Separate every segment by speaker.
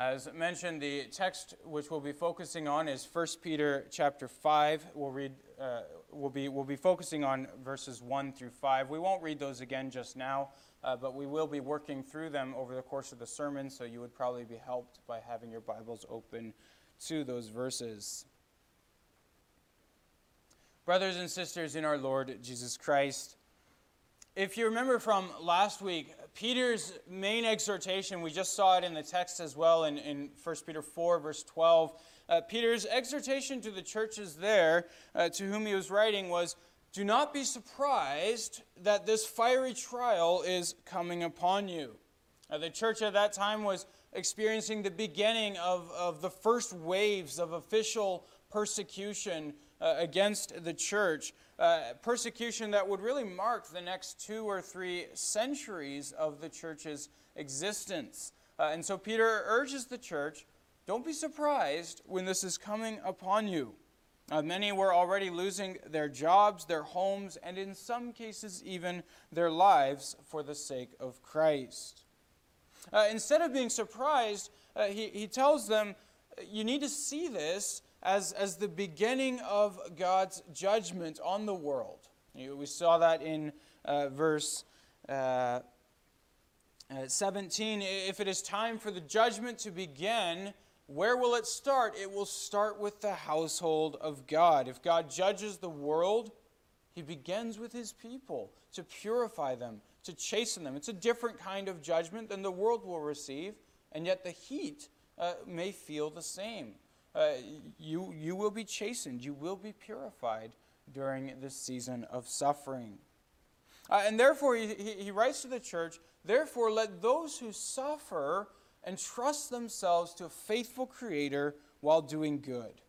Speaker 1: As mentioned, the text which we'll be focusing on is 1 Peter chapter 5. We'll, read, uh, we'll, be, we'll be focusing on verses 1 through 5. We won't read those again just now, uh, but we will be working through them over the course of the sermon, so you would probably be helped by having your Bibles open to those verses. Brothers and sisters in our Lord Jesus Christ, if you remember from last week, Peter's main exhortation, we just saw it in the text as well in, in 1 Peter 4, verse 12. Uh, Peter's exhortation to the churches there, uh, to whom he was writing, was Do not be surprised that this fiery trial is coming upon you. Uh, the church at that time was experiencing the beginning of, of the first waves of official persecution uh, against the church uh, persecution that would really mark the next two or three centuries of the church's existence. Uh, and so Peter urges the church don't be surprised when this is coming upon you. Uh, many were already losing their jobs, their homes, and in some cases, even their lives for the sake of Christ. Uh, instead of being surprised, uh, he, he tells them, You need to see this as, as the beginning of God's judgment on the world. We saw that in uh, verse uh, uh, 17. If it is time for the judgment to begin, where will it start? It will start with the household of God. If God judges the world, he begins with his people to purify them, to chasten them. It's a different kind of judgment than the world will receive, and yet the heat uh, may feel the same uh, you, you will be chastened, you will be purified during this season of suffering. Uh, and therefore, he, he writes to the church, therefore, let those who suffer entrust themselves to a faithful Creator while doing good.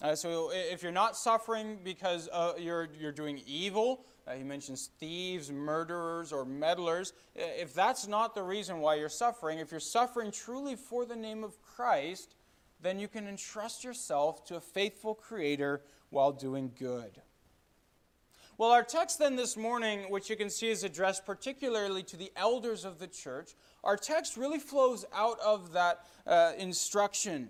Speaker 1: Uh, so, if you're not suffering because uh, you're, you're doing evil, uh, he mentions thieves, murderers, or meddlers. If that's not the reason why you're suffering, if you're suffering truly for the name of Christ, then you can entrust yourself to a faithful Creator while doing good. Well, our text then this morning, which you can see is addressed particularly to the elders of the church, our text really flows out of that uh, instruction.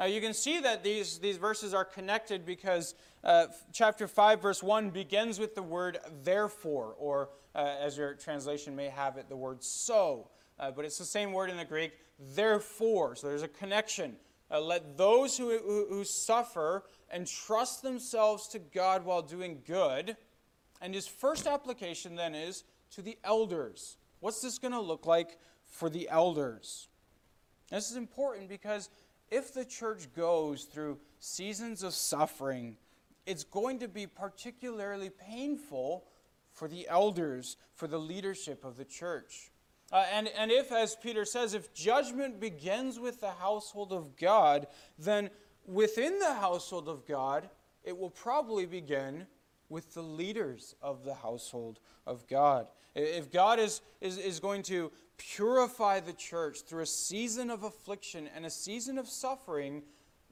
Speaker 1: Uh, you can see that these, these verses are connected because uh, chapter 5, verse 1 begins with the word therefore, or uh, as your translation may have it, the word so. Uh, but it's the same word in the Greek, therefore. So there's a connection uh, let those who, who, who suffer entrust themselves to God while doing good. And his first application then is to the elders. What's this going to look like for the elders? This is important because if the church goes through seasons of suffering, it's going to be particularly painful for the elders, for the leadership of the church. Uh, and, and if, as Peter says, if judgment begins with the household of God, then within the household of God, it will probably begin with the leaders of the household of God. If God is, is, is going to purify the church through a season of affliction and a season of suffering,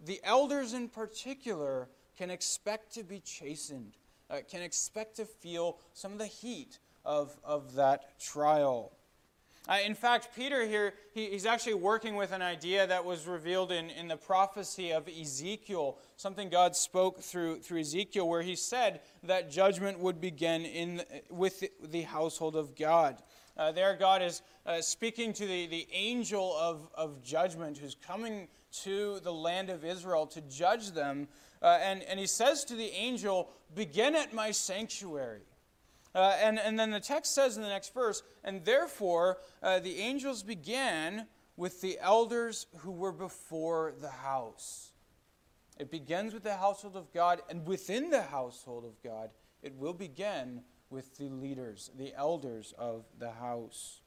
Speaker 1: the elders in particular can expect to be chastened, uh, can expect to feel some of the heat of, of that trial. Uh, in fact, Peter here, he, he's actually working with an idea that was revealed in, in the prophecy of Ezekiel, something God spoke through, through Ezekiel, where he said that judgment would begin in, with the household of God. Uh, there, God is uh, speaking to the, the angel of, of judgment who's coming to the land of Israel to judge them. Uh, and, and he says to the angel, Begin at my sanctuary. Uh, and, and then the text says in the next verse, and therefore uh, the angels began with the elders who were before the house. It begins with the household of God, and within the household of God, it will begin with the leaders, the elders of the house.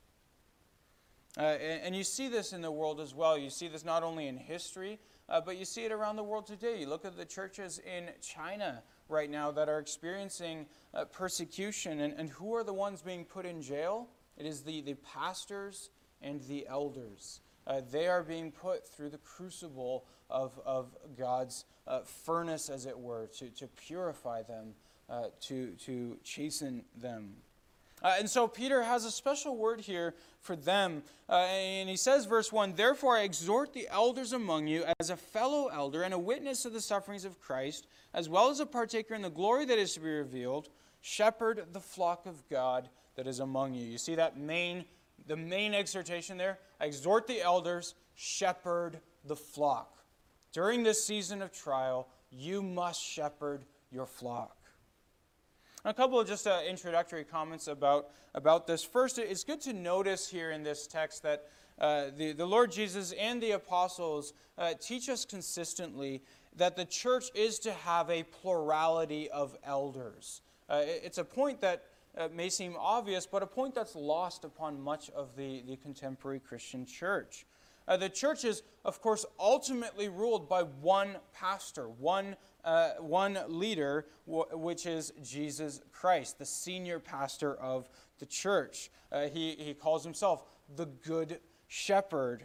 Speaker 1: Uh, and, and, you see this in the world as well. You see this not only in history, uh, but you see it around the world today. You look at the churches in China right now that are experiencing uh, persecution. And, and who are the ones being put in jail? It is the, the pastors and the elders. Uh, they are being put through the crucible of, of God's uh, furnace, as it were, to, to purify them, uh, to, to chasten them. Uh, and so Peter has a special word here for them. Uh, and he says, verse 1 Therefore I exhort the elders among you as a fellow elder and a witness of the sufferings of Christ, as well as a partaker in the glory that is to be revealed, shepherd the flock of God that is among you. You see that main, the main exhortation there? I exhort the elders, shepherd the flock. During this season of trial, you must shepherd your flock. A couple of just uh, introductory comments about, about this. First, it's good to notice here in this text that uh, the, the Lord Jesus and the apostles uh, teach us consistently that the church is to have a plurality of elders. Uh, it's a point that uh, may seem obvious, but a point that's lost upon much of the, the contemporary Christian church. Uh, the church is, of course, ultimately ruled by one pastor, one uh, one leader, which is Jesus Christ, the senior pastor of the church. Uh, he, he calls himself the Good Shepherd.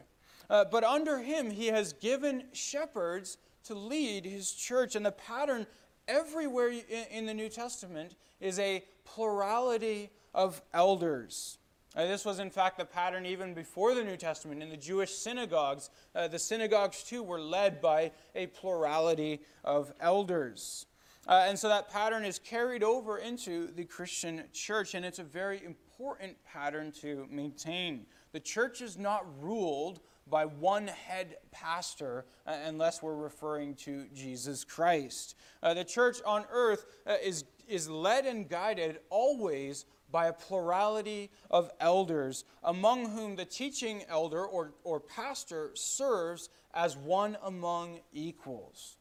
Speaker 1: Uh, but under him, he has given shepherds to lead his church. And the pattern everywhere in, in the New Testament is a plurality of elders. Uh, this was, in fact, the pattern even before the New Testament. In the Jewish synagogues, uh, the synagogues too were led by a plurality of elders. Uh, and so that pattern is carried over into the Christian church, and it's a very important pattern to maintain. The church is not ruled by one head pastor uh, unless we're referring to Jesus Christ. Uh, the church on earth uh, is, is led and guided always by a plurality of elders, among whom the teaching elder or, or pastor serves as one among equals.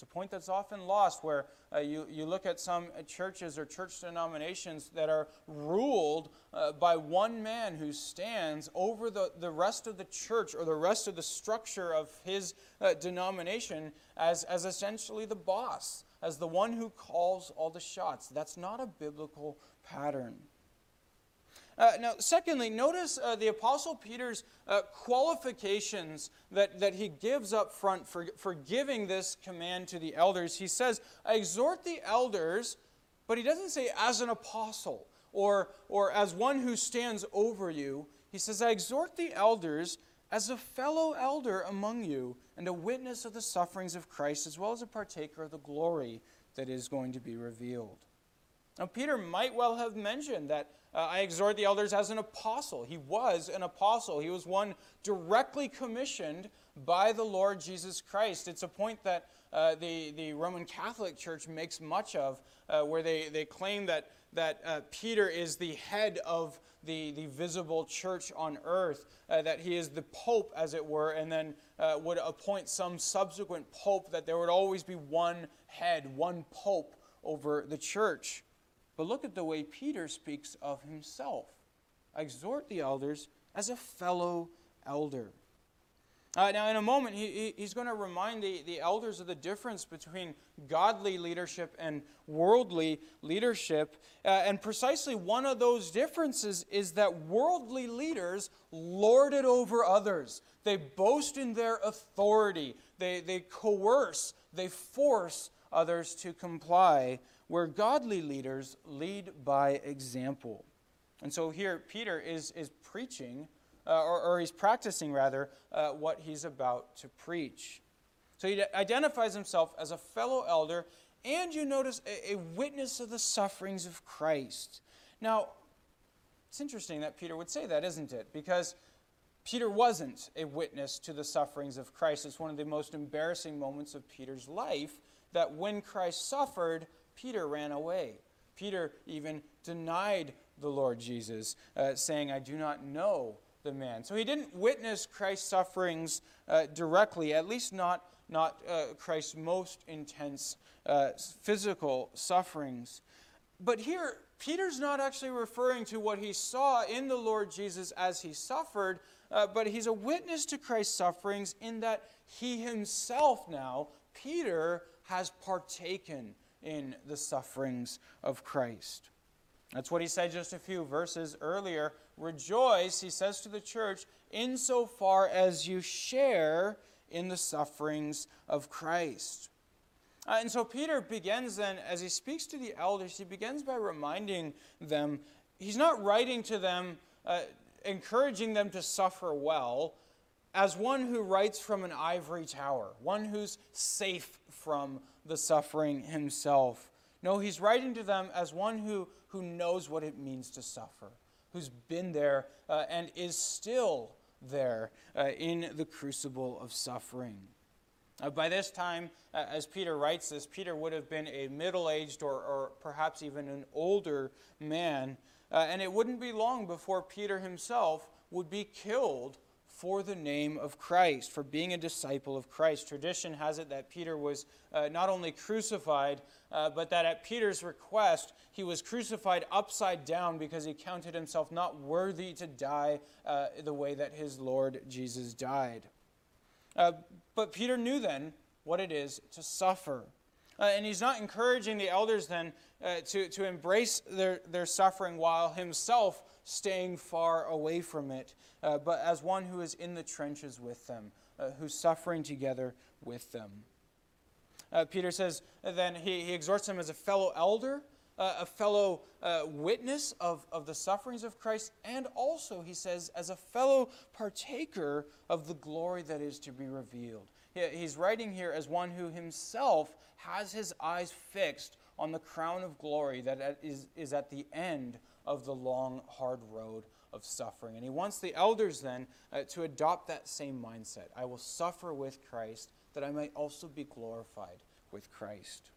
Speaker 1: It's a point that's often lost where uh, you, you look at some churches or church denominations that are ruled uh, by one man who stands over the, the rest of the church or the rest of the structure of his uh, denomination as, as essentially the boss, as the one who calls all the shots. That's not a biblical pattern. Uh, now, secondly, notice uh, the Apostle Peter's uh, qualifications that, that he gives up front for, for giving this command to the elders. He says, I exhort the elders, but he doesn't say as an apostle or, or as one who stands over you. He says, I exhort the elders as a fellow elder among you and a witness of the sufferings of Christ, as well as a partaker of the glory that is going to be revealed. Now, Peter might well have mentioned that uh, I exhort the elders as an apostle. He was an apostle, he was one directly commissioned by the Lord Jesus Christ. It's a point that uh, the, the Roman Catholic Church makes much of, uh, where they, they claim that, that uh, Peter is the head of the, the visible church on earth, uh, that he is the pope, as it were, and then uh, would appoint some subsequent pope, that there would always be one head, one pope over the church. But look at the way Peter speaks of himself. I exhort the elders as a fellow elder. Uh, now, in a moment, he, he's going to remind the, the elders of the difference between godly leadership and worldly leadership. Uh, and precisely one of those differences is that worldly leaders lord it over others. They boast in their authority, they, they coerce, they force others to comply where godly leaders lead by example. And so here, Peter is, is preaching, uh, or, or, he's practicing rather, uh, what he's about to preach. So he identifies himself as a fellow elder, and you notice a, a witness of the sufferings of Christ. Now, it's interesting that Peter would say that, isn't it? Because Peter wasn't a witness to the sufferings of Christ. It's one of the most embarrassing moments of Peter's life that when Christ suffered, Peter ran away. Peter even denied the Lord Jesus, uh, saying, I do not know the man. So he didn't witness Christ's sufferings uh, directly, at least not, not uh, Christ's most intense uh, physical sufferings. But here, Peter's not actually referring to what he saw in the Lord Jesus as he suffered, uh, but he's a witness to Christ's sufferings in that he himself now, Peter, has partaken in the sufferings of Christ. That's what he said just a few verses earlier. Rejoice, he says to the church, insofar as you share in the sufferings of Christ. Uh, and so Peter begins then, as he speaks to the elders, he begins by reminding them he's not writing to them, uh, encouraging them to suffer well, as one who writes from an ivory tower, one who's safe from the suffering himself. No, he's writing to them as one who, who knows what it means to suffer, who's been there uh, and is still there uh, in the crucible of suffering. Uh, by this time, uh, as Peter writes this, Peter would have been a middle aged or, or perhaps even an older man. Uh, and it wouldn't be long before Peter himself would be killed for the name of Christ, for being a disciple of Christ. Tradition has it that Peter was uh, not only crucified, uh, but that at Peter's request, he was crucified upside down because he counted himself not worthy to die uh, the way that his Lord Jesus died. Uh, but Peter knew then what it is to suffer. Uh, and he's not encouraging the elders then uh, to, to embrace their, their suffering while himself staying far away from it, uh, but as one who is in the trenches with them, uh, who's suffering together with them. Uh, Peter says, then he, he exhorts them as a fellow elder, uh, a fellow uh, witness of, of the sufferings of Christ, and also, he says, as a fellow partaker of the glory that is to be revealed. He, he's writing here as one who himself has his eyes fixed on the crown of glory that is, is at the end of the long, hard road of suffering. And he wants the elders then uh, to adopt that same mindset. I will suffer with Christ that I might also be glorified with Christ.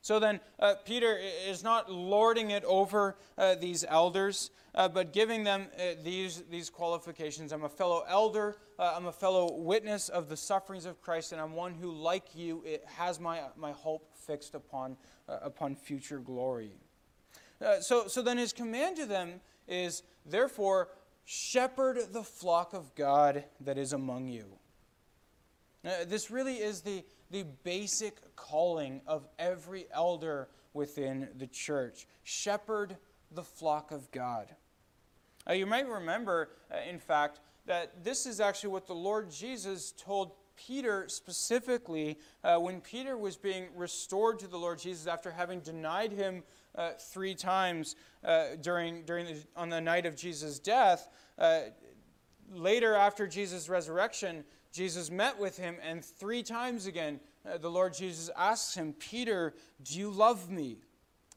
Speaker 1: So then, uh, Peter is not lording it over uh, these elders, uh, but giving them uh, these, these qualifications. I'm a fellow elder, uh, I'm a fellow witness of the sufferings of Christ, and I'm one who, like you, has my, my hope fixed upon, uh, upon future glory. Uh, so, so then his command to them is, therefore, shepherd the flock of God that is among you. Uh, this really is the, the basic calling of every elder within the church shepherd the flock of God. Uh, you might remember, uh, in fact, that this is actually what the Lord Jesus told Peter specifically uh, when Peter was being restored to the Lord Jesus after having denied him uh, three times uh, during, during the, on the night of Jesus' death. Uh, later, after Jesus' resurrection, Jesus met with him, and three times again, uh, the Lord Jesus asks him, Peter, do you love me?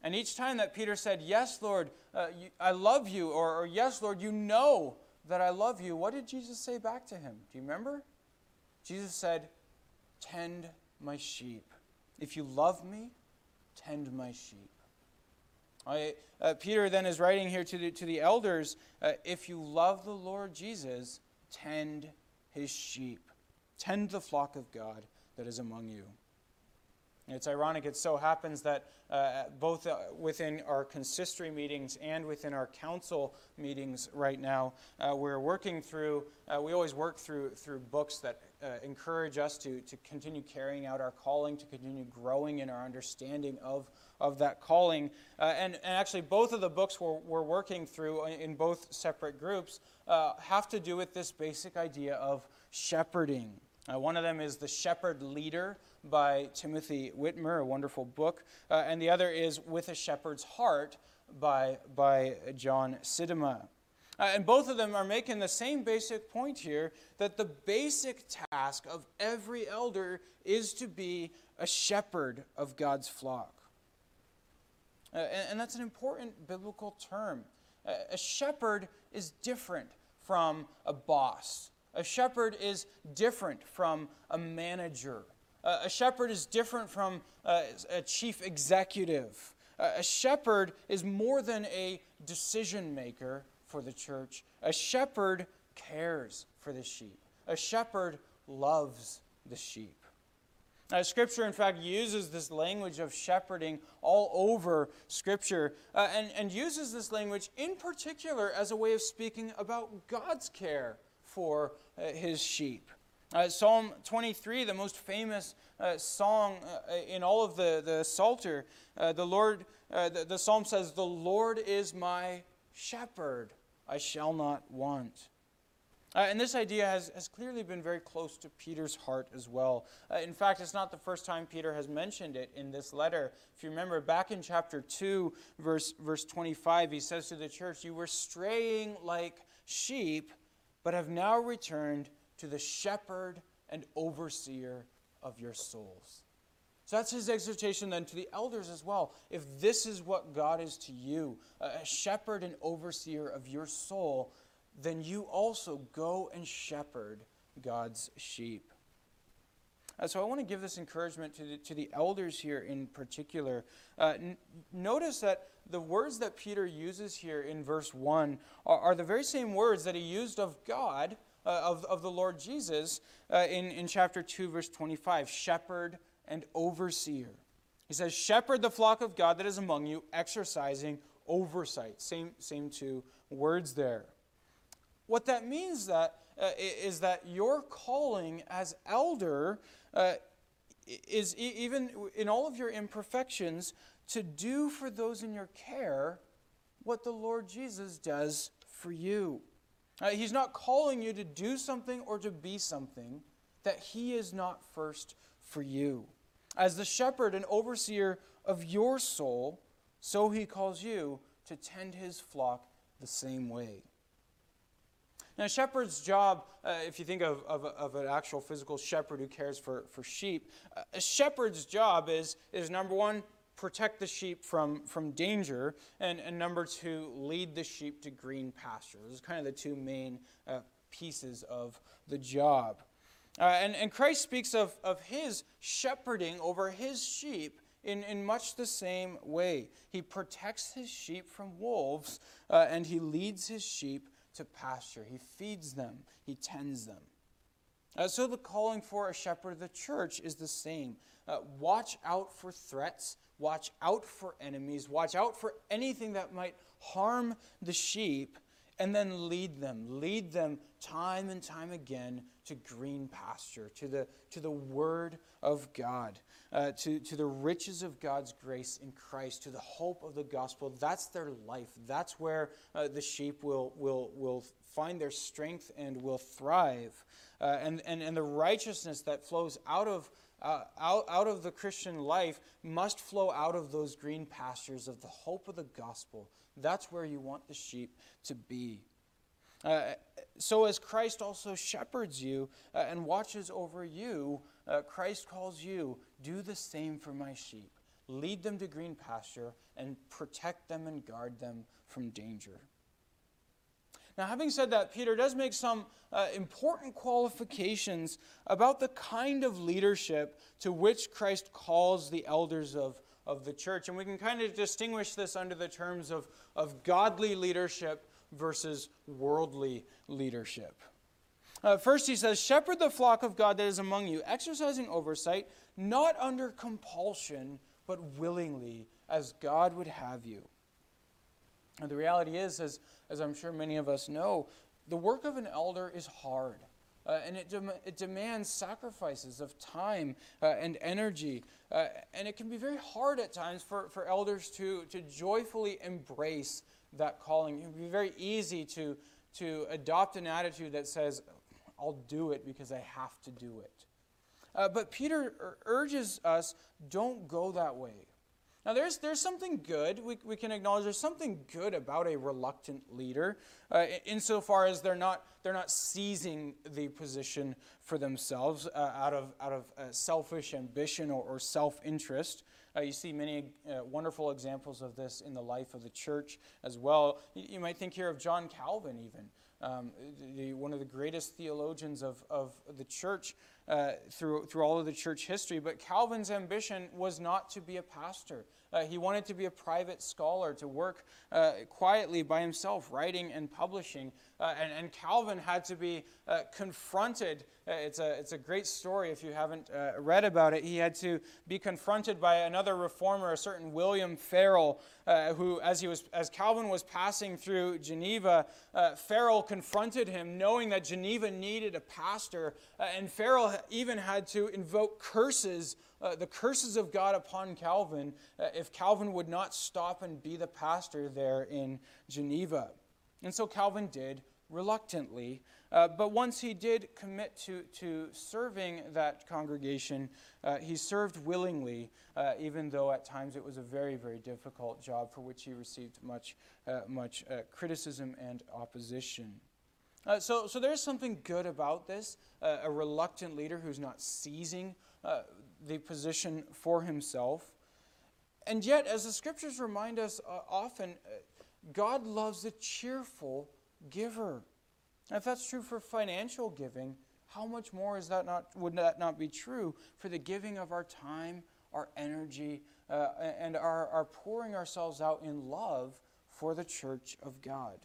Speaker 1: And each time that Peter said, Yes, Lord, uh, you, I love you, or, or Yes, Lord, you know that I love you, what did Jesus say back to him? Do you remember? Jesus said, Tend my sheep. If you love me, tend my sheep. I, uh, Peter then is writing here to the, to the elders uh, if you love the Lord Jesus, tend his sheep, tend the flock of God that is among you. It's ironic, it so happens that uh, both uh, within our consistory meetings and within our council meetings right now, uh, we're working through, uh, we always work through, through books that uh, encourage us to, to continue carrying out our calling, to continue growing in our understanding of, of that calling. Uh, and, and actually, both of the books we're, we're working through in both separate groups have to do with this basic idea of shepherding. one of them is The Shepherd Leader by Timothy Witmer, a wonderful book, uh, and the other is With a Shepherd's Heart by, by John Sittema. Uh, and both of them are making the same basic point here that the basic task of every elder is to be a shepherd of God's flock. Uh, and, and, that's an important biblical term. Uh, a shepherd is different from a boss, a shepherd is different from a manager uh, a shepherd is different from uh, a chief executive. Uh, a shepherd is more than a decision maker for the church. A shepherd cares for the sheep. A shepherd loves the sheep. Uh, scripture, in fact, uses this language of shepherding all over Scripture uh, and, and uses this language in particular as a way of speaking about God's care for uh, his sheep. Uh, Psalm 23, the most famous uh, song uh, in all of the, the Psalter, the Lord, the, the psalm says, The Lord is my shepherd, I shall not want. Uh, and this idea has, has clearly been very close to Peter's heart as well. Uh, in fact, it's not the first time Peter has mentioned it in this letter. If you remember, back in chapter 2, verse, verse 25, he says to the church, You were straying like sheep, but have now returned to the shepherd and overseer of your souls. So that's his exhortation then to the elders as well. If this is what God is to you, a shepherd and overseer of your soul, then you also go and shepherd God's sheep. Uh, so I want to give this encouragement to the, to the elders here in particular. Uh, n- notice that the words that Peter uses here in verse 1 are, are the very same words that he used of God, uh, of, of the Lord Jesus, uh, in, in chapter 2, verse 25 shepherd and overseer. He says, Shepherd the flock of God that is among you, exercising oversight. Same, same two words there. What that means that, uh, is that your calling as elder uh, is e- even in all of your imperfections to do for those in your care what the Lord Jesus does for you. Uh, he's not calling you to do something or to be something that He is not first for you. As the shepherd and overseer of your soul, so He calls you to tend His flock the same way. Now, a shepherd's job, uh, if you think of, of, of, an actual physical shepherd who cares for, for sheep, uh, a shepherd's job is, is number one, protect the sheep from, from danger, and, and number two, lead the sheep to green pastures. Those are kind of the two main uh, pieces of the job. Uh, and, and Christ speaks of, of his shepherding over his sheep in, in much the same way. He protects his sheep from wolves, uh, and he leads his sheep to pasture. He feeds them, he tends them. Uh, so the calling for a shepherd of the church is the same. Uh, watch out for threats, watch out for enemies, watch out for anything that might harm the sheep, and then lead them. Lead them time and time again to green pasture, to the, to the Word of God, uh, to, to the riches of God's grace in Christ, to the hope of the gospel. That's their life. That's where uh, the sheep will, will, will find their strength and will thrive. Uh, and, and, and the righteousness that flows out of, uh, out, out of the Christian life must flow out of those green pastures of the hope of the gospel. That's where you want the sheep to be. Uh, so, as Christ also shepherds you uh, and watches over you, uh, Christ calls you, do the same for my sheep. Lead them to green pasture and protect them and guard them from danger. Now, having said that, Peter does make some uh, important qualifications about the kind of leadership to which Christ calls the elders of, of the church. And we can kind of distinguish this under the terms of, of godly leadership versus worldly leadership. Uh, first, he says, Shepherd the flock of God that is among you, exercising oversight, not under compulsion, but willingly, as God would have you. And the reality is, as, as I'm sure many of us know, the work of an elder is hard. Uh, and it, dem- it demands sacrifices of time uh, and energy. Uh, and it can be very hard at times for, for elders to, to joyfully embrace that calling. It would be very easy to, to adopt an attitude that says, I'll do it because I have to do it. Uh, but Peter urges us don't go that way. Now, there's, there's something good. We, we can acknowledge there's something good about a reluctant leader, uh, insofar as they're not, they're not seizing the position for themselves uh, out of, out of uh, selfish ambition or, or self interest. Uh, you see many uh, wonderful examples of this in the life of the church as well. You, you might think here of John Calvin, even. Um, the, one of the greatest theologians of, of the church uh, through, through all of the church history. But Calvin's ambition was not to be a pastor. Uh, he wanted to be a private scholar, to work uh, quietly by himself, writing and publishing. Uh, and, and, Calvin had to be uh, confronted. Uh, it's, a, it's a great story if you haven't uh, read about it. He had to be confronted by another reformer, a certain William Farel, who, as, he was, as Calvin was passing through Geneva, Farel confronted him, knowing that Geneva needed a pastor. and Farel even had to invoke curses uh, the curses of God upon Calvin uh, if Calvin would not stop and be the pastor there in Geneva. And so Calvin did reluctantly, Uh, but once he did commit to, to serving that congregation, uh, he served willingly, uh, even though at times it was a very, very difficult job for which he received much, uh, much uh, criticism and opposition. Uh, so, so there's something good about this a reluctant leader who's not seizing the position for himself. And yet, as the scriptures remind us often, God loves a cheerful giver. if that's true for financial giving, how much more is that not, would that not be true for the giving of our time, our energy, uh, and our, our pouring ourselves out in love for the church of God?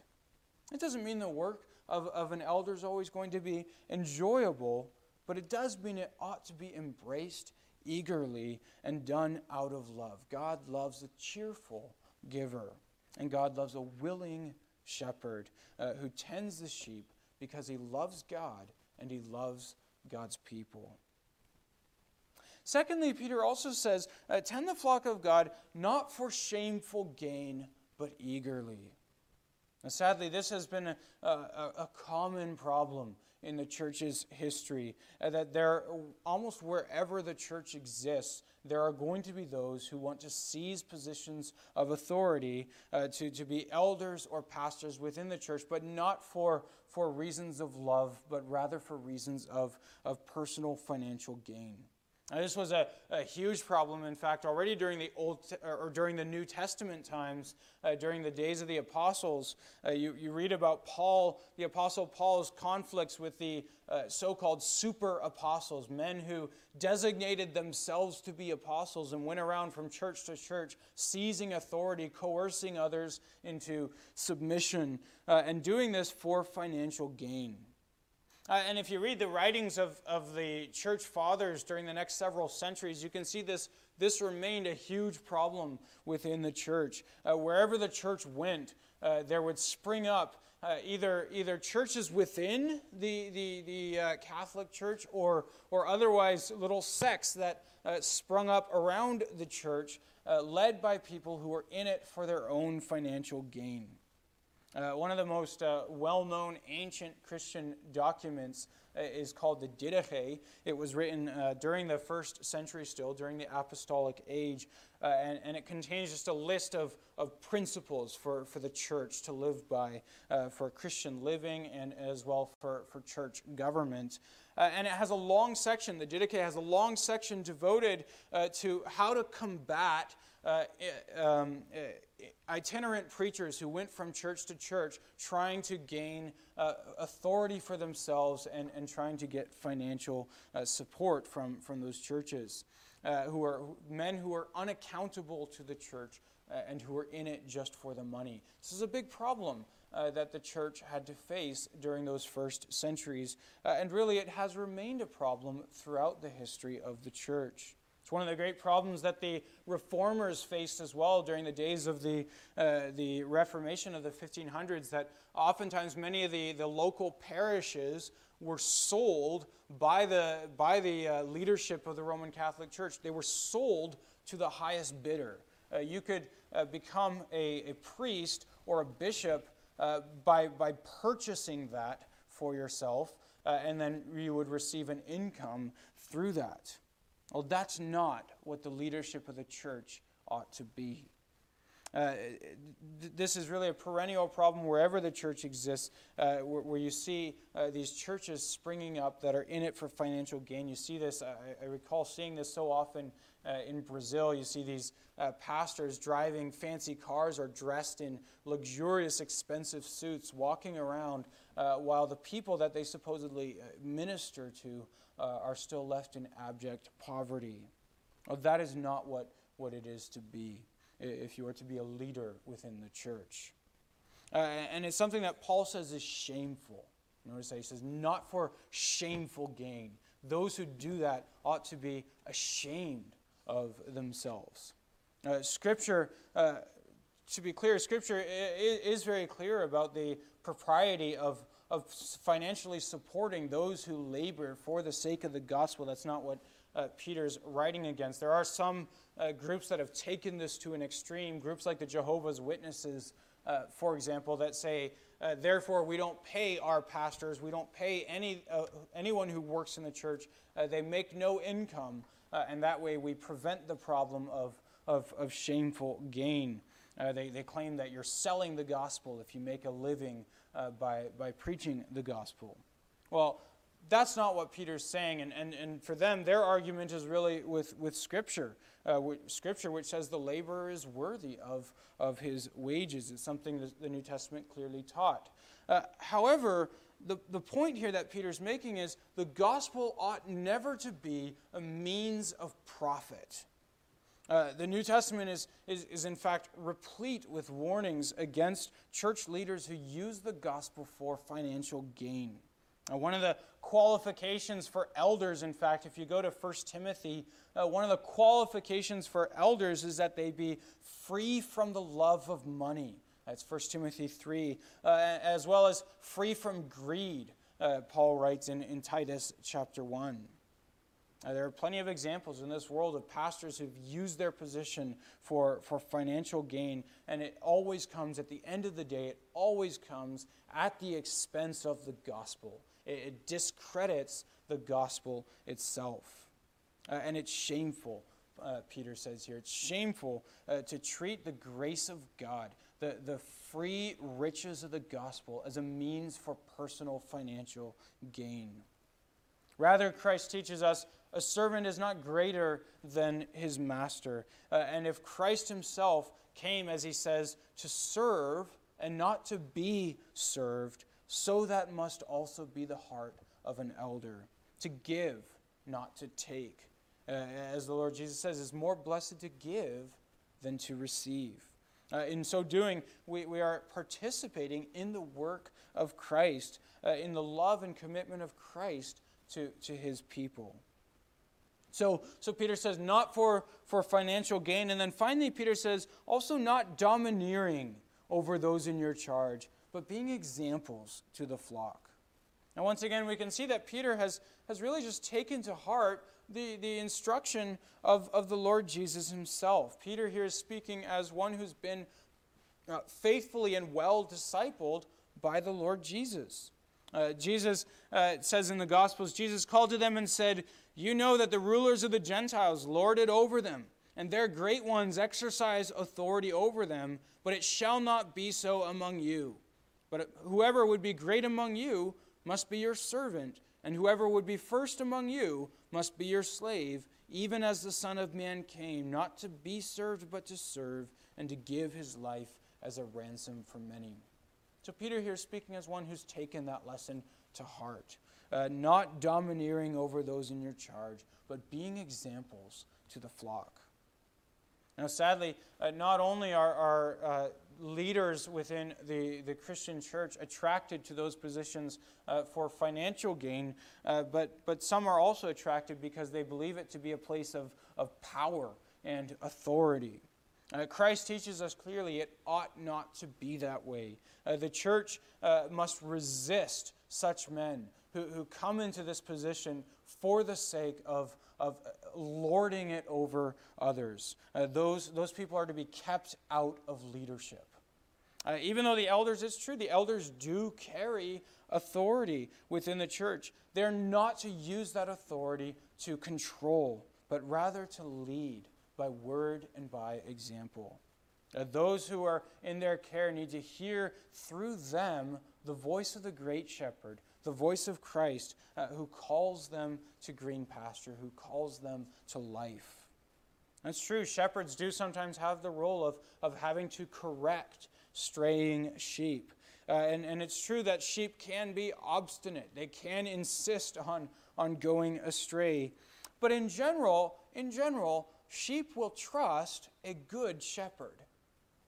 Speaker 1: It doesn't mean the work of, of an elder is always going to be enjoyable, but it does mean it ought to be embraced eagerly and done out of love. God loves a cheerful giver. And God loves a willing shepherd uh, who tends the sheep because he loves God and he loves God's people. Secondly, Peter also says, uh, Tend the flock of God not for shameful gain, but eagerly. Now, sadly, this has been a, a, a common problem in the church's history uh, that there, almost wherever the church exists, there are going to be those who want to seize positions of authority uh, to, to be elders or pastors within the church, but not for, for reasons of love, but rather for reasons of, of personal financial gain. Now, this was a, a, huge problem. In fact, already during the Old or during the New Testament times, uh, during the days of the apostles, uh, you, you read about Paul, the apostle Paul's conflicts with the uh, so-called super apostles, men who designated themselves to be apostles and went around from church to church, seizing authority, coercing others into submission, uh, and doing this for financial gain. Uh, and if you read the writings of, of the church fathers during the next several centuries, you can see this, this remained a huge problem within the church. Uh, wherever the church went, uh, there would spring up uh, either, either churches within the, the, the uh, Catholic Church or, or otherwise little sects that uh, sprung up around the church, led by people who were in it for their own financial gain. Uh, one of the most uh, well known ancient Christian documents uh, is called the Didache. It was written uh, during the first century, still, during the apostolic age, uh, and, and, it contains just a list of, of principles for, for the church to live by, uh, for Christian living, and as well for, for church government. And it has a long section, the Didache has a long section devoted to how to combat. Um, itinerant preachers who went from church to church trying to gain uh, authority for themselves and, and trying to get financial uh, support from, from those churches, uh, who are men who are unaccountable to the church uh, and who are in it just for the money. This is a big problem. Uh, that the church had to face during those first centuries. Uh, and really, it has remained a problem throughout the history of the church. It's one of the great problems that the reformers faced as well during the days of the, uh, the Reformation of the 1500s, that oftentimes many of the, the local parishes were sold by the, by the uh, leadership of the Roman Catholic Church. They were sold to the highest bidder. Uh, you could uh, become a, a, priest or a bishop uh, by, by purchasing that for yourself, uh, and then you would receive an income through that. Well, that's not what the leadership of the church ought to be. Uh, this is really a perennial problem wherever the church exists, uh, where, where, you see uh, these churches springing up that are in it for financial gain. You see this, I, I recall seeing this so often uh, in Brazil. You see these uh, pastors driving fancy cars or dressed in luxurious, expensive suits, walking around uh, while the people that they supposedly minister to are still left in abject poverty. That is not what, what it is to be if you are to be a leader within the church. Uh, and it's something that Paul says is shameful. Notice that he says, not for shameful gain. Those who do that ought to be ashamed of themselves. Uh, scripture, uh, to be clear, Scripture is very clear about the propriety of of financially supporting those who labor for the sake of the gospel. That's not what uh, Peter's writing against. There are some uh, groups that have taken this to an extreme, groups like the Jehovah's Witnesses, uh, for example, that say, uh, therefore, we don't pay our pastors, we don't pay any, uh, anyone who works in the church, uh, they make no income, uh, and that way we prevent the problem of, of, of shameful gain. They, they claim that you're selling the gospel if you make a living by, by preaching the gospel. Well, that's not what Peter's saying. And, and, and for them, their argument is really with, with Scripture. Uh, scripture which says the laborer is worthy of, of his wages. It's something that the New Testament clearly taught. Uh, however, the, the point here that Peter's making is the gospel ought never to be a means of profit. Uh, the New Testament is, is, is, in fact, replete with warnings against church leaders who use the gospel for financial gain. Uh, one of the qualifications for elders, in fact, if you go to 1 Timothy, uh, one of the qualifications for elders is that they be free from the love of money. That's 1 Timothy 3, uh, as well as free from greed, uh, Paul writes in, in Titus chapter 1. Uh, there are plenty of examples in this world of pastors who've used their position for, for financial gain, and it always comes at the end of the day, it always comes at the expense of the gospel. It, it discredits the gospel itself. Uh, and it's shameful, uh, Peter says here. It's shameful uh, to treat the grace of God, the, the free riches of the gospel, as a means for personal financial gain. Rather, Christ teaches us a servant is not greater than his master. Uh, and if Christ himself came, as he says, to serve and not to be served, so that must also be the heart of an elder to give, not to take. Uh, as the Lord Jesus says, it's more blessed to give than to receive. Uh, in so doing, we, we are participating in the work of Christ, uh, in the love and commitment of Christ to, to his people. So, so Peter says, not for, for financial gain. And then finally, Peter says, also not domineering over those in your charge, but being examples to the flock. And once again, we can see that Peter has, has really just taken to heart the, the instruction of, of the Lord Jesus himself. Peter here is speaking as one who's been uh, faithfully and well discipled by the Lord Jesus. Uh, Jesus uh, says in the Gospels, Jesus called to them and said, You know that the rulers of the Gentiles lord it over them, and their great ones exercise authority over them, but it shall not be so among you. But whoever would be great among you must be your servant, and whoever would be first among you must be your slave, even as the Son of Man came, not to be served, but to serve, and to give his life as a ransom for many. So, Peter here speaking as one who's taken that lesson to heart, uh, not domineering over those in your charge, but being examples to the flock. Now, sadly, uh, not only are, are uh, leaders within the, the Christian church attracted to those positions uh, for financial gain, uh, but, but some are also attracted because they believe it to be a place of, of power and authority. Uh, Christ teaches us clearly it ought not to be that way. Uh, the church must resist such men who, who come into this position for the sake of, of lording it over others. Uh, those, those people are to be kept out of leadership. Uh, even though the elders, it's true, the elders do carry authority within the church. They're not to use that authority to control, but rather to lead by word and by example. Uh, those who are in their care need to hear through them the voice of the great shepherd, the voice of Christ, uh, who calls them to green pasture, who calls them to life. That's true. Shepherds do sometimes have the role of, of having to correct straying sheep. Uh, and, and it's true that sheep can be obstinate, they can insist on, on going astray. But in general, in general, sheep will trust a good shepherd.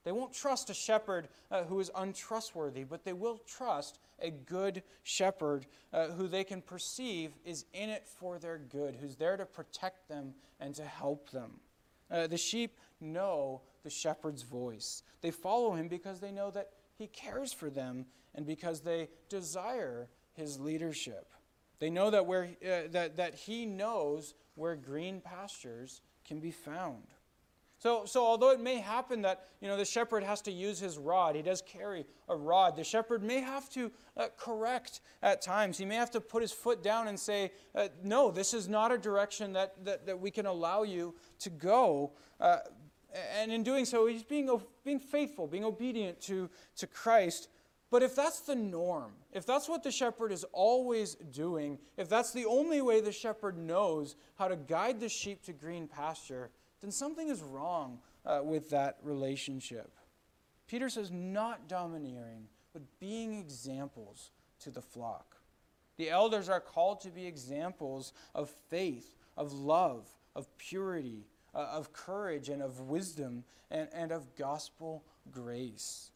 Speaker 1: They won't trust a shepherd uh, who is untrustworthy, but they will trust a good shepherd uh, who they can perceive is in it for their good, who's there to protect them and to help them. Uh, the sheep know the shepherd's voice. They follow him because they know that he cares for them and because they desire his leadership. They know that, where, uh, that, that he knows where green pastures can be found. So, so although it may happen that you know the shepherd has to use his rod, he does carry a rod. The shepherd may have to uh, correct at times. He may have to put his foot down and say, uh, "No, this is not a direction that, that, that we can allow you to go." Uh, and in doing so, he's being, being faithful, being obedient to, to Christ. But if that's the norm, if that's what the shepherd is always doing, if that's the only way the shepherd knows how to guide the sheep to green pasture, then something is wrong uh, with that relationship. Peter says, not domineering, but being examples to the flock. The elders are called to be examples of faith, of love, of purity, uh, of courage, and of wisdom, and, and of gospel grace.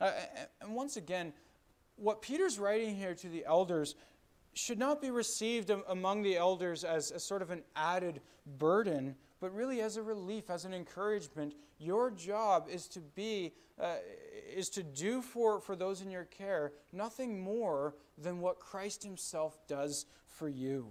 Speaker 1: Uh, and once again, what Peter's writing here to the elders should not be received among the elders as, as sort of an added burden, but really as a relief, as an encouragement. Your job is to be, uh, is to do for, for those in your care nothing more than what Christ Himself does for you.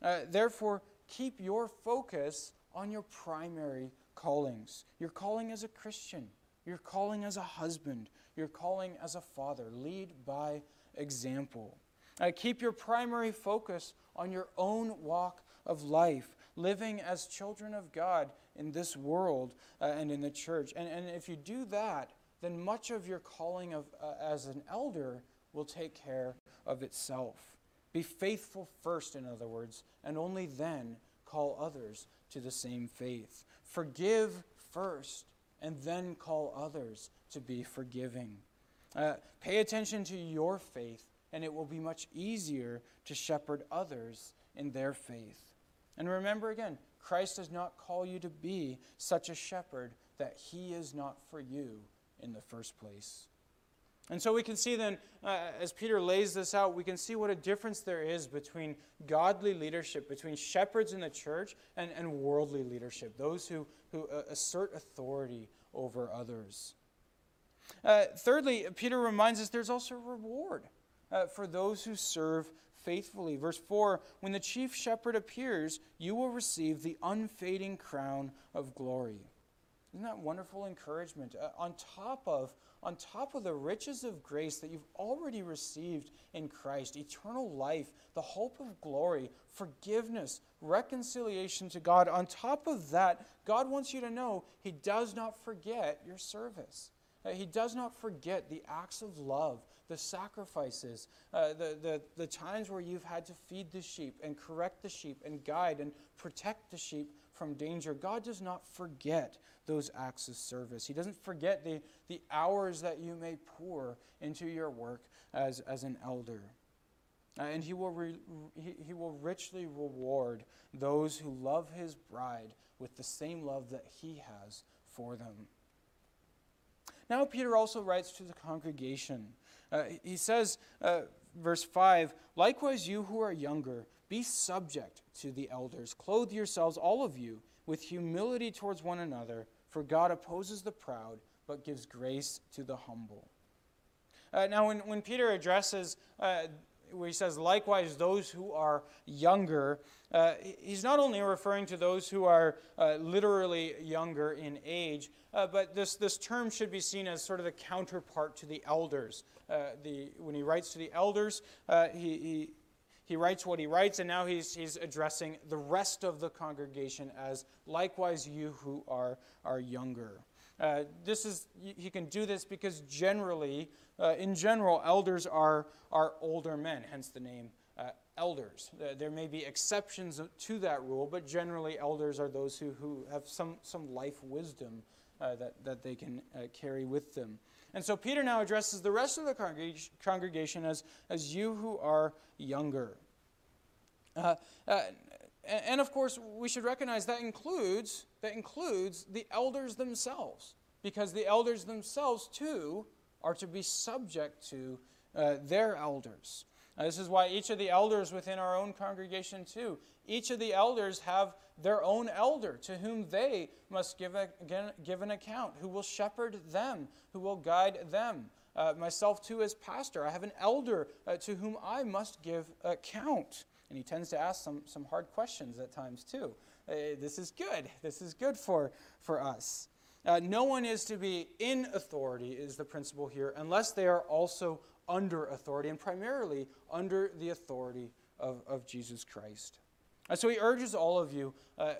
Speaker 1: Uh, therefore, keep your focus on your primary callings. Your calling as a Christian, your calling as a husband, your calling as a father. Lead by example. Uh, keep your primary focus on your own walk of life living as children of God in this world uh, and in the church. And, and if you do that, then much of your calling of, uh, as an elder will take care of itself. Be faithful first, in other words, and only then call others to the same faith. Forgive first, and then call others to be forgiving. Uh, pay attention to your faith, and it will be much easier to shepherd others in their faith. And remember again, Christ does not call you to be such a shepherd that he is not for you in the first place. And so we can see then, uh, as Peter lays this out, we can see what a difference there is between godly leadership, between shepherds in the church and, and worldly leadership, those who, who uh, assert authority over others. Uh, thirdly, Peter reminds us there's also reward uh, for those who serve faithfully. Verse 4 When the chief shepherd appears, you will receive the unfading crown of glory. Isn't that wonderful encouragement? Uh, on top of on top of the riches of grace that you've already received in Christ, eternal life, the hope of glory, forgiveness, reconciliation to God, on top of that, God wants you to know He does not forget your service. Uh, he does not forget the acts of love, the sacrifices, uh, the, the, the times where you've had to feed the sheep and correct the sheep and guide and protect the sheep from danger. God does not forget those acts of service. He doesn't forget the, the hours that you may pour into your work as, as an elder. Uh, and he will, re, he, he will richly reward those who love his bride with the same love that he has for them. Now, Peter also writes to the congregation. Uh, he says, uh, verse 5 Likewise, you who are younger, be subject to the elders. Clothe yourselves, all of you, with humility towards one another, for God opposes the proud, but gives grace to the humble. Uh, now, when, when Peter addresses uh, where he says, likewise, those who are younger, uh, he's not only referring to those who are uh, literally younger in age, uh, but this, this term should be seen as sort of the counterpart to the elders. Uh, the, when he writes to the elders, uh, he, he, he writes what he writes, and now he's, he's addressing the rest of the congregation as likewise you who are, are younger. Uh, this is he can do this because generally, uh, in general, elders are are older men, hence the name uh, elders. there may be exceptions to that rule, but generally, elders are those who, who have some some life wisdom uh, that that they can uh, carry with them. And so Peter now addresses the rest of the congregation as as you who are younger. And of course, we should recognize that includes, that includes the elders themselves, because the elders themselves, too, are to be subject to uh, their elders. Now, this is why each of the elders within our own congregation, too, each of the elders have their own elder to whom they must give, a, give an account, who will shepherd them, who will guide them. Uh, myself, too, as pastor, I have an elder uh, to whom I must give account and he tends to ask some, some hard questions at times too. Uh, this is good. This is good for, for us. Uh, no one is to be in authority, is the principle here, unless they are also under authority, and primarily under the authority of, of Jesus Christ. And so he urges all of you uh,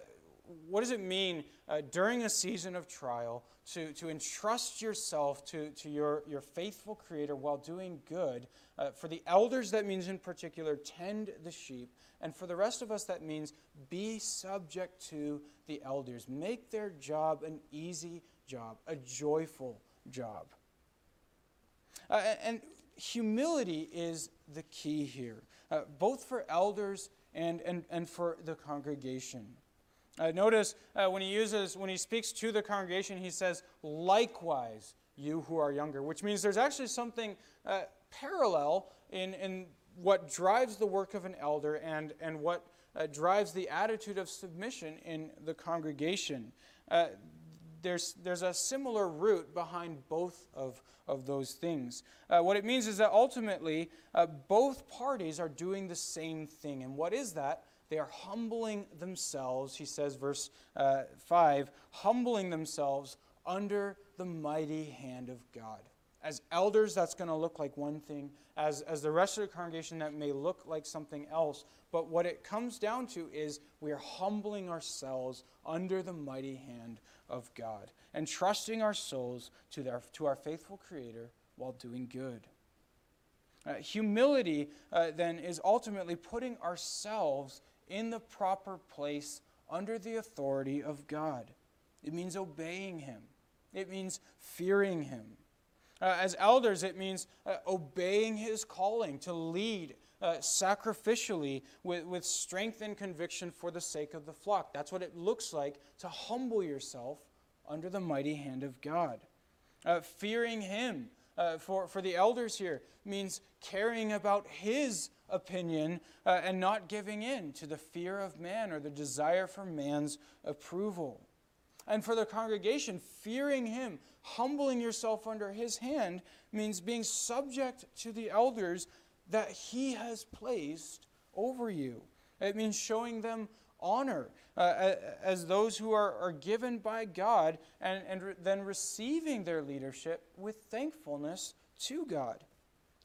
Speaker 1: what does it mean uh, during a season of trial to, to entrust yourself to, to your, your faithful Creator while doing good? Uh, for the elders, that means in particular, tend the sheep. And for the rest of us, that means be subject to the elders. Make their job an easy job, a joyful job. Uh, and humility is the key here, uh, both for elders and, and, and for the congregation. Uh, notice uh, when he uses, when he speaks to the congregation, he says, likewise, you who are younger, which means there's actually something uh, parallel in, in what drives the work of an elder and, and what uh, drives the attitude of submission in the congregation. Uh, there's, there's a similar root behind both of, of those things. Uh, what it means is that ultimately, both parties are doing the same thing. And what is that? They are humbling themselves, he says, verse uh, 5, humbling themselves under the mighty hand of God. As elders, that's going to look like one thing. As, as the rest of the congregation, that may look like something else. But what it comes down to is we are humbling ourselves under the mighty hand of God and trusting our souls to, their, to our faithful Creator while doing good. Uh, humility, uh, then, is ultimately putting ourselves in the proper place under the authority of God. It means obeying Him, it means fearing Him. Uh, as elders, it means uh, obeying His calling to lead uh, sacrificially with, with strength and conviction for the sake of the flock. That's what it looks like to humble yourself under the mighty hand of God. Uh, fearing Him uh, for, for the elders here means caring about His opinion uh, and not giving in to the fear of man or the desire for man's approval. And for the congregation, fearing him, humbling yourself under his hand, means being subject to the elders that he has placed over you. It means showing them honor uh, as those who are, are given by God and, and re- then receiving their leadership with thankfulness to God.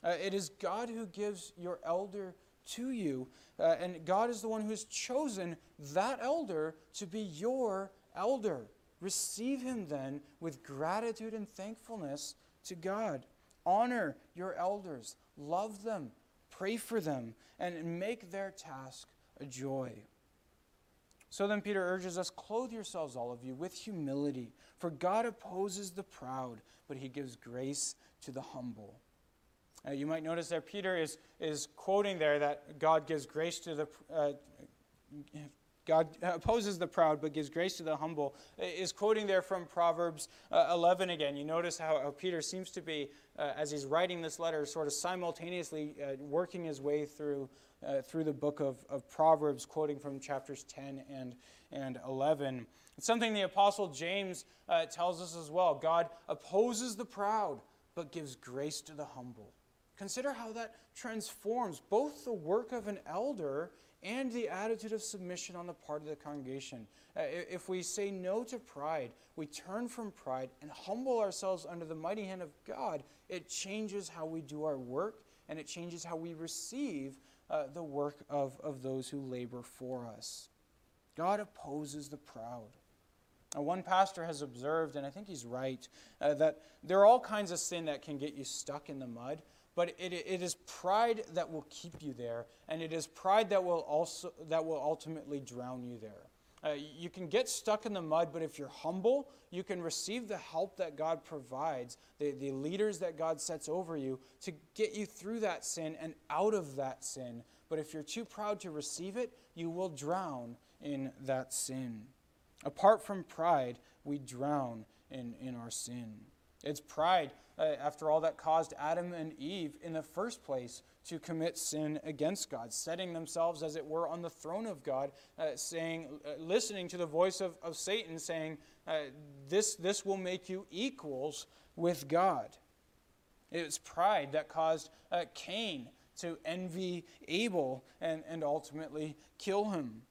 Speaker 1: Uh, it is God who gives your elder to you, uh, and God is the one who has chosen that elder to be your elder. Receive him then with gratitude and thankfulness to God. Honor your elders, love them, pray for them, and make their task a joy. So then, Peter urges us clothe yourselves, all of you, with humility, for God opposes the proud, but he gives grace to the humble. Uh, you might notice that Peter is, is quoting there that God gives grace to the. Uh, God opposes the proud but gives grace to the humble, is quoting there from Proverbs uh, 11 again. You notice how, how Peter seems to be, uh, as he's writing this letter, sort of simultaneously uh, working his way through, uh, through the book of, of Proverbs, quoting from chapters 10 and, and 11. It's something the Apostle James uh, tells us as well. God opposes the proud but gives grace to the humble. Consider how that transforms both the work of an elder and the attitude of submission on the part of the congregation. Uh, if we say no to pride, we turn from pride and humble ourselves under the mighty hand of God, it changes how we do our work and it changes how we receive uh, the work of, of those who labor for us. God opposes the proud. Now, one pastor has observed, and I think he's right, uh, that there are all kinds of sin that can get you stuck in the mud but it, it is pride that will keep you there, and it is pride that will also that will ultimately drown you there. Uh, you can get stuck in the mud, but if you're humble, you can receive the help that God provides, the, the leaders that God sets over you to get you through that sin and out of that sin. But if you're too proud to receive it, you will drown in that sin. Apart from pride, we drown in, in our sin. It's pride uh, after all, that caused Adam and Eve in the first place to commit sin against God, setting themselves, as it were, on the throne of God, uh, saying, uh, listening to the voice of, of Satan, saying, uh, this, this will make you equals with God. It was pride that caused uh, Cain to envy Abel and, and ultimately kill him.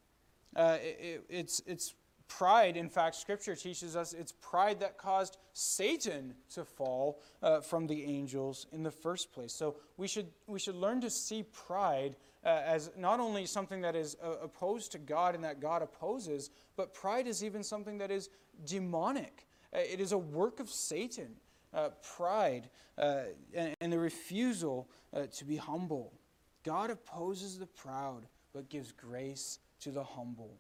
Speaker 1: Uh, it, it's, it's pride, in fact, Scripture teaches us it's pride that caused Satan to fall uh, from the angels in the first place. So we should, we should learn to see pride uh, as not only something that is uh, opposed to God and that God opposes, but pride is even something that is demonic. Uh, it is a work of Satan. Uh, pride uh, and, and, the refusal to be humble. God opposes the proud, but gives grace to the humble.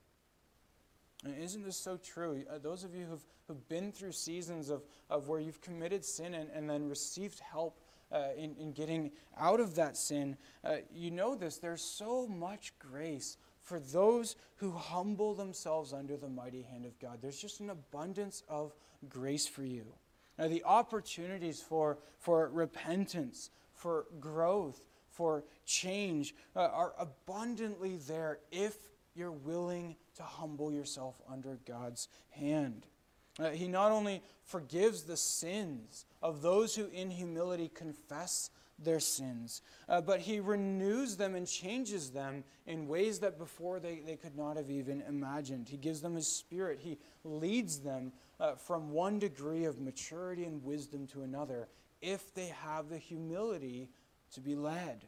Speaker 1: And isn't this so true? Uh, those of you who've, who've been through seasons of, of where you've committed sin and, and then received help uh, in, in getting out of that sin, uh, you know this. There's so much grace for those who humble themselves under the mighty hand of God. There's just an abundance of grace for you. Now, the opportunities for, for repentance, for growth, for change uh, are abundantly there if you're willing to humble yourself under God's hand. Uh, he not only forgives the sins of those who in humility confess their sins, uh, but he renews them and changes them in ways that before they, they could not have even imagined. He gives them his spirit, he leads them uh, from one degree of maturity and wisdom to another if they have the humility to be led.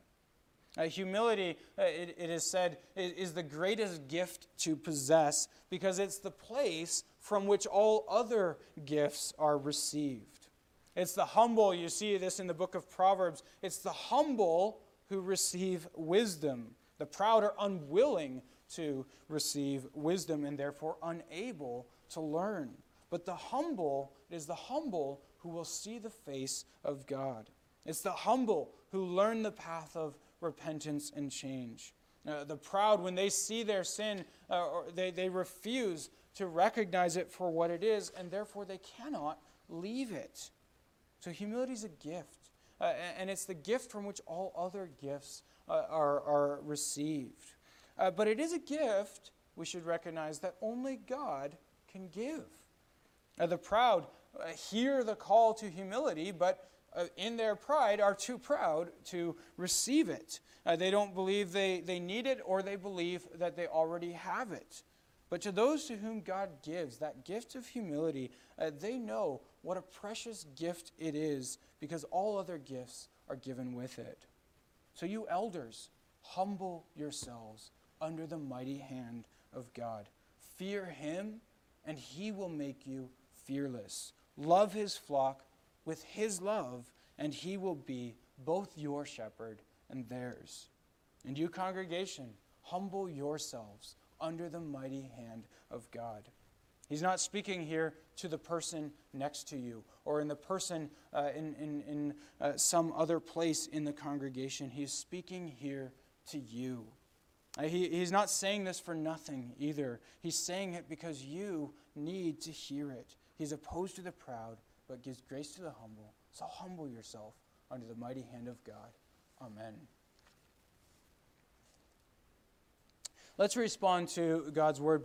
Speaker 1: Uh, humility, uh, it, it is said, is the greatest gift to possess because it's the place from which all other gifts are received. It's the humble, you see this in the book of Proverbs, it's the humble who receive wisdom. The proud are unwilling to receive wisdom and therefore unable to learn. But the humble, it is the humble who will see the face of God. It's the humble who learn the path of repentance and change. Uh, the proud, when they see their sin, uh, they, they refuse to recognize it for what it is, and therefore they cannot leave it. So humility is a gift, uh, and it's the gift from which all other gifts uh, are, are received. Uh, but it is a gift, we should recognize, that only God can give. Uh, the proud hear the call to humility, but uh, in their pride, are too proud to receive it. Uh, they don't believe they, they need it, or they believe that they already have it. But to those to whom God gives that gift of humility, uh, they know what a precious gift it is because all other gifts are given with it. So, you elders, humble yourselves under the mighty hand of God. Fear Him, and He will make you fearless. Love His flock with his love, and he will be both your shepherd and theirs. And you, congregation, humble yourselves under the mighty hand of God. He's not speaking here to the person next to you or in the person uh, in, in, in uh, some other place in the congregation. He's speaking here to you. Uh, he, he's not saying this for nothing either. He's saying it because you need to hear it. He's opposed to the proud, but gives grace to the humble. So humble yourself under the mighty hand of God. Amen. Let's respond to God's word.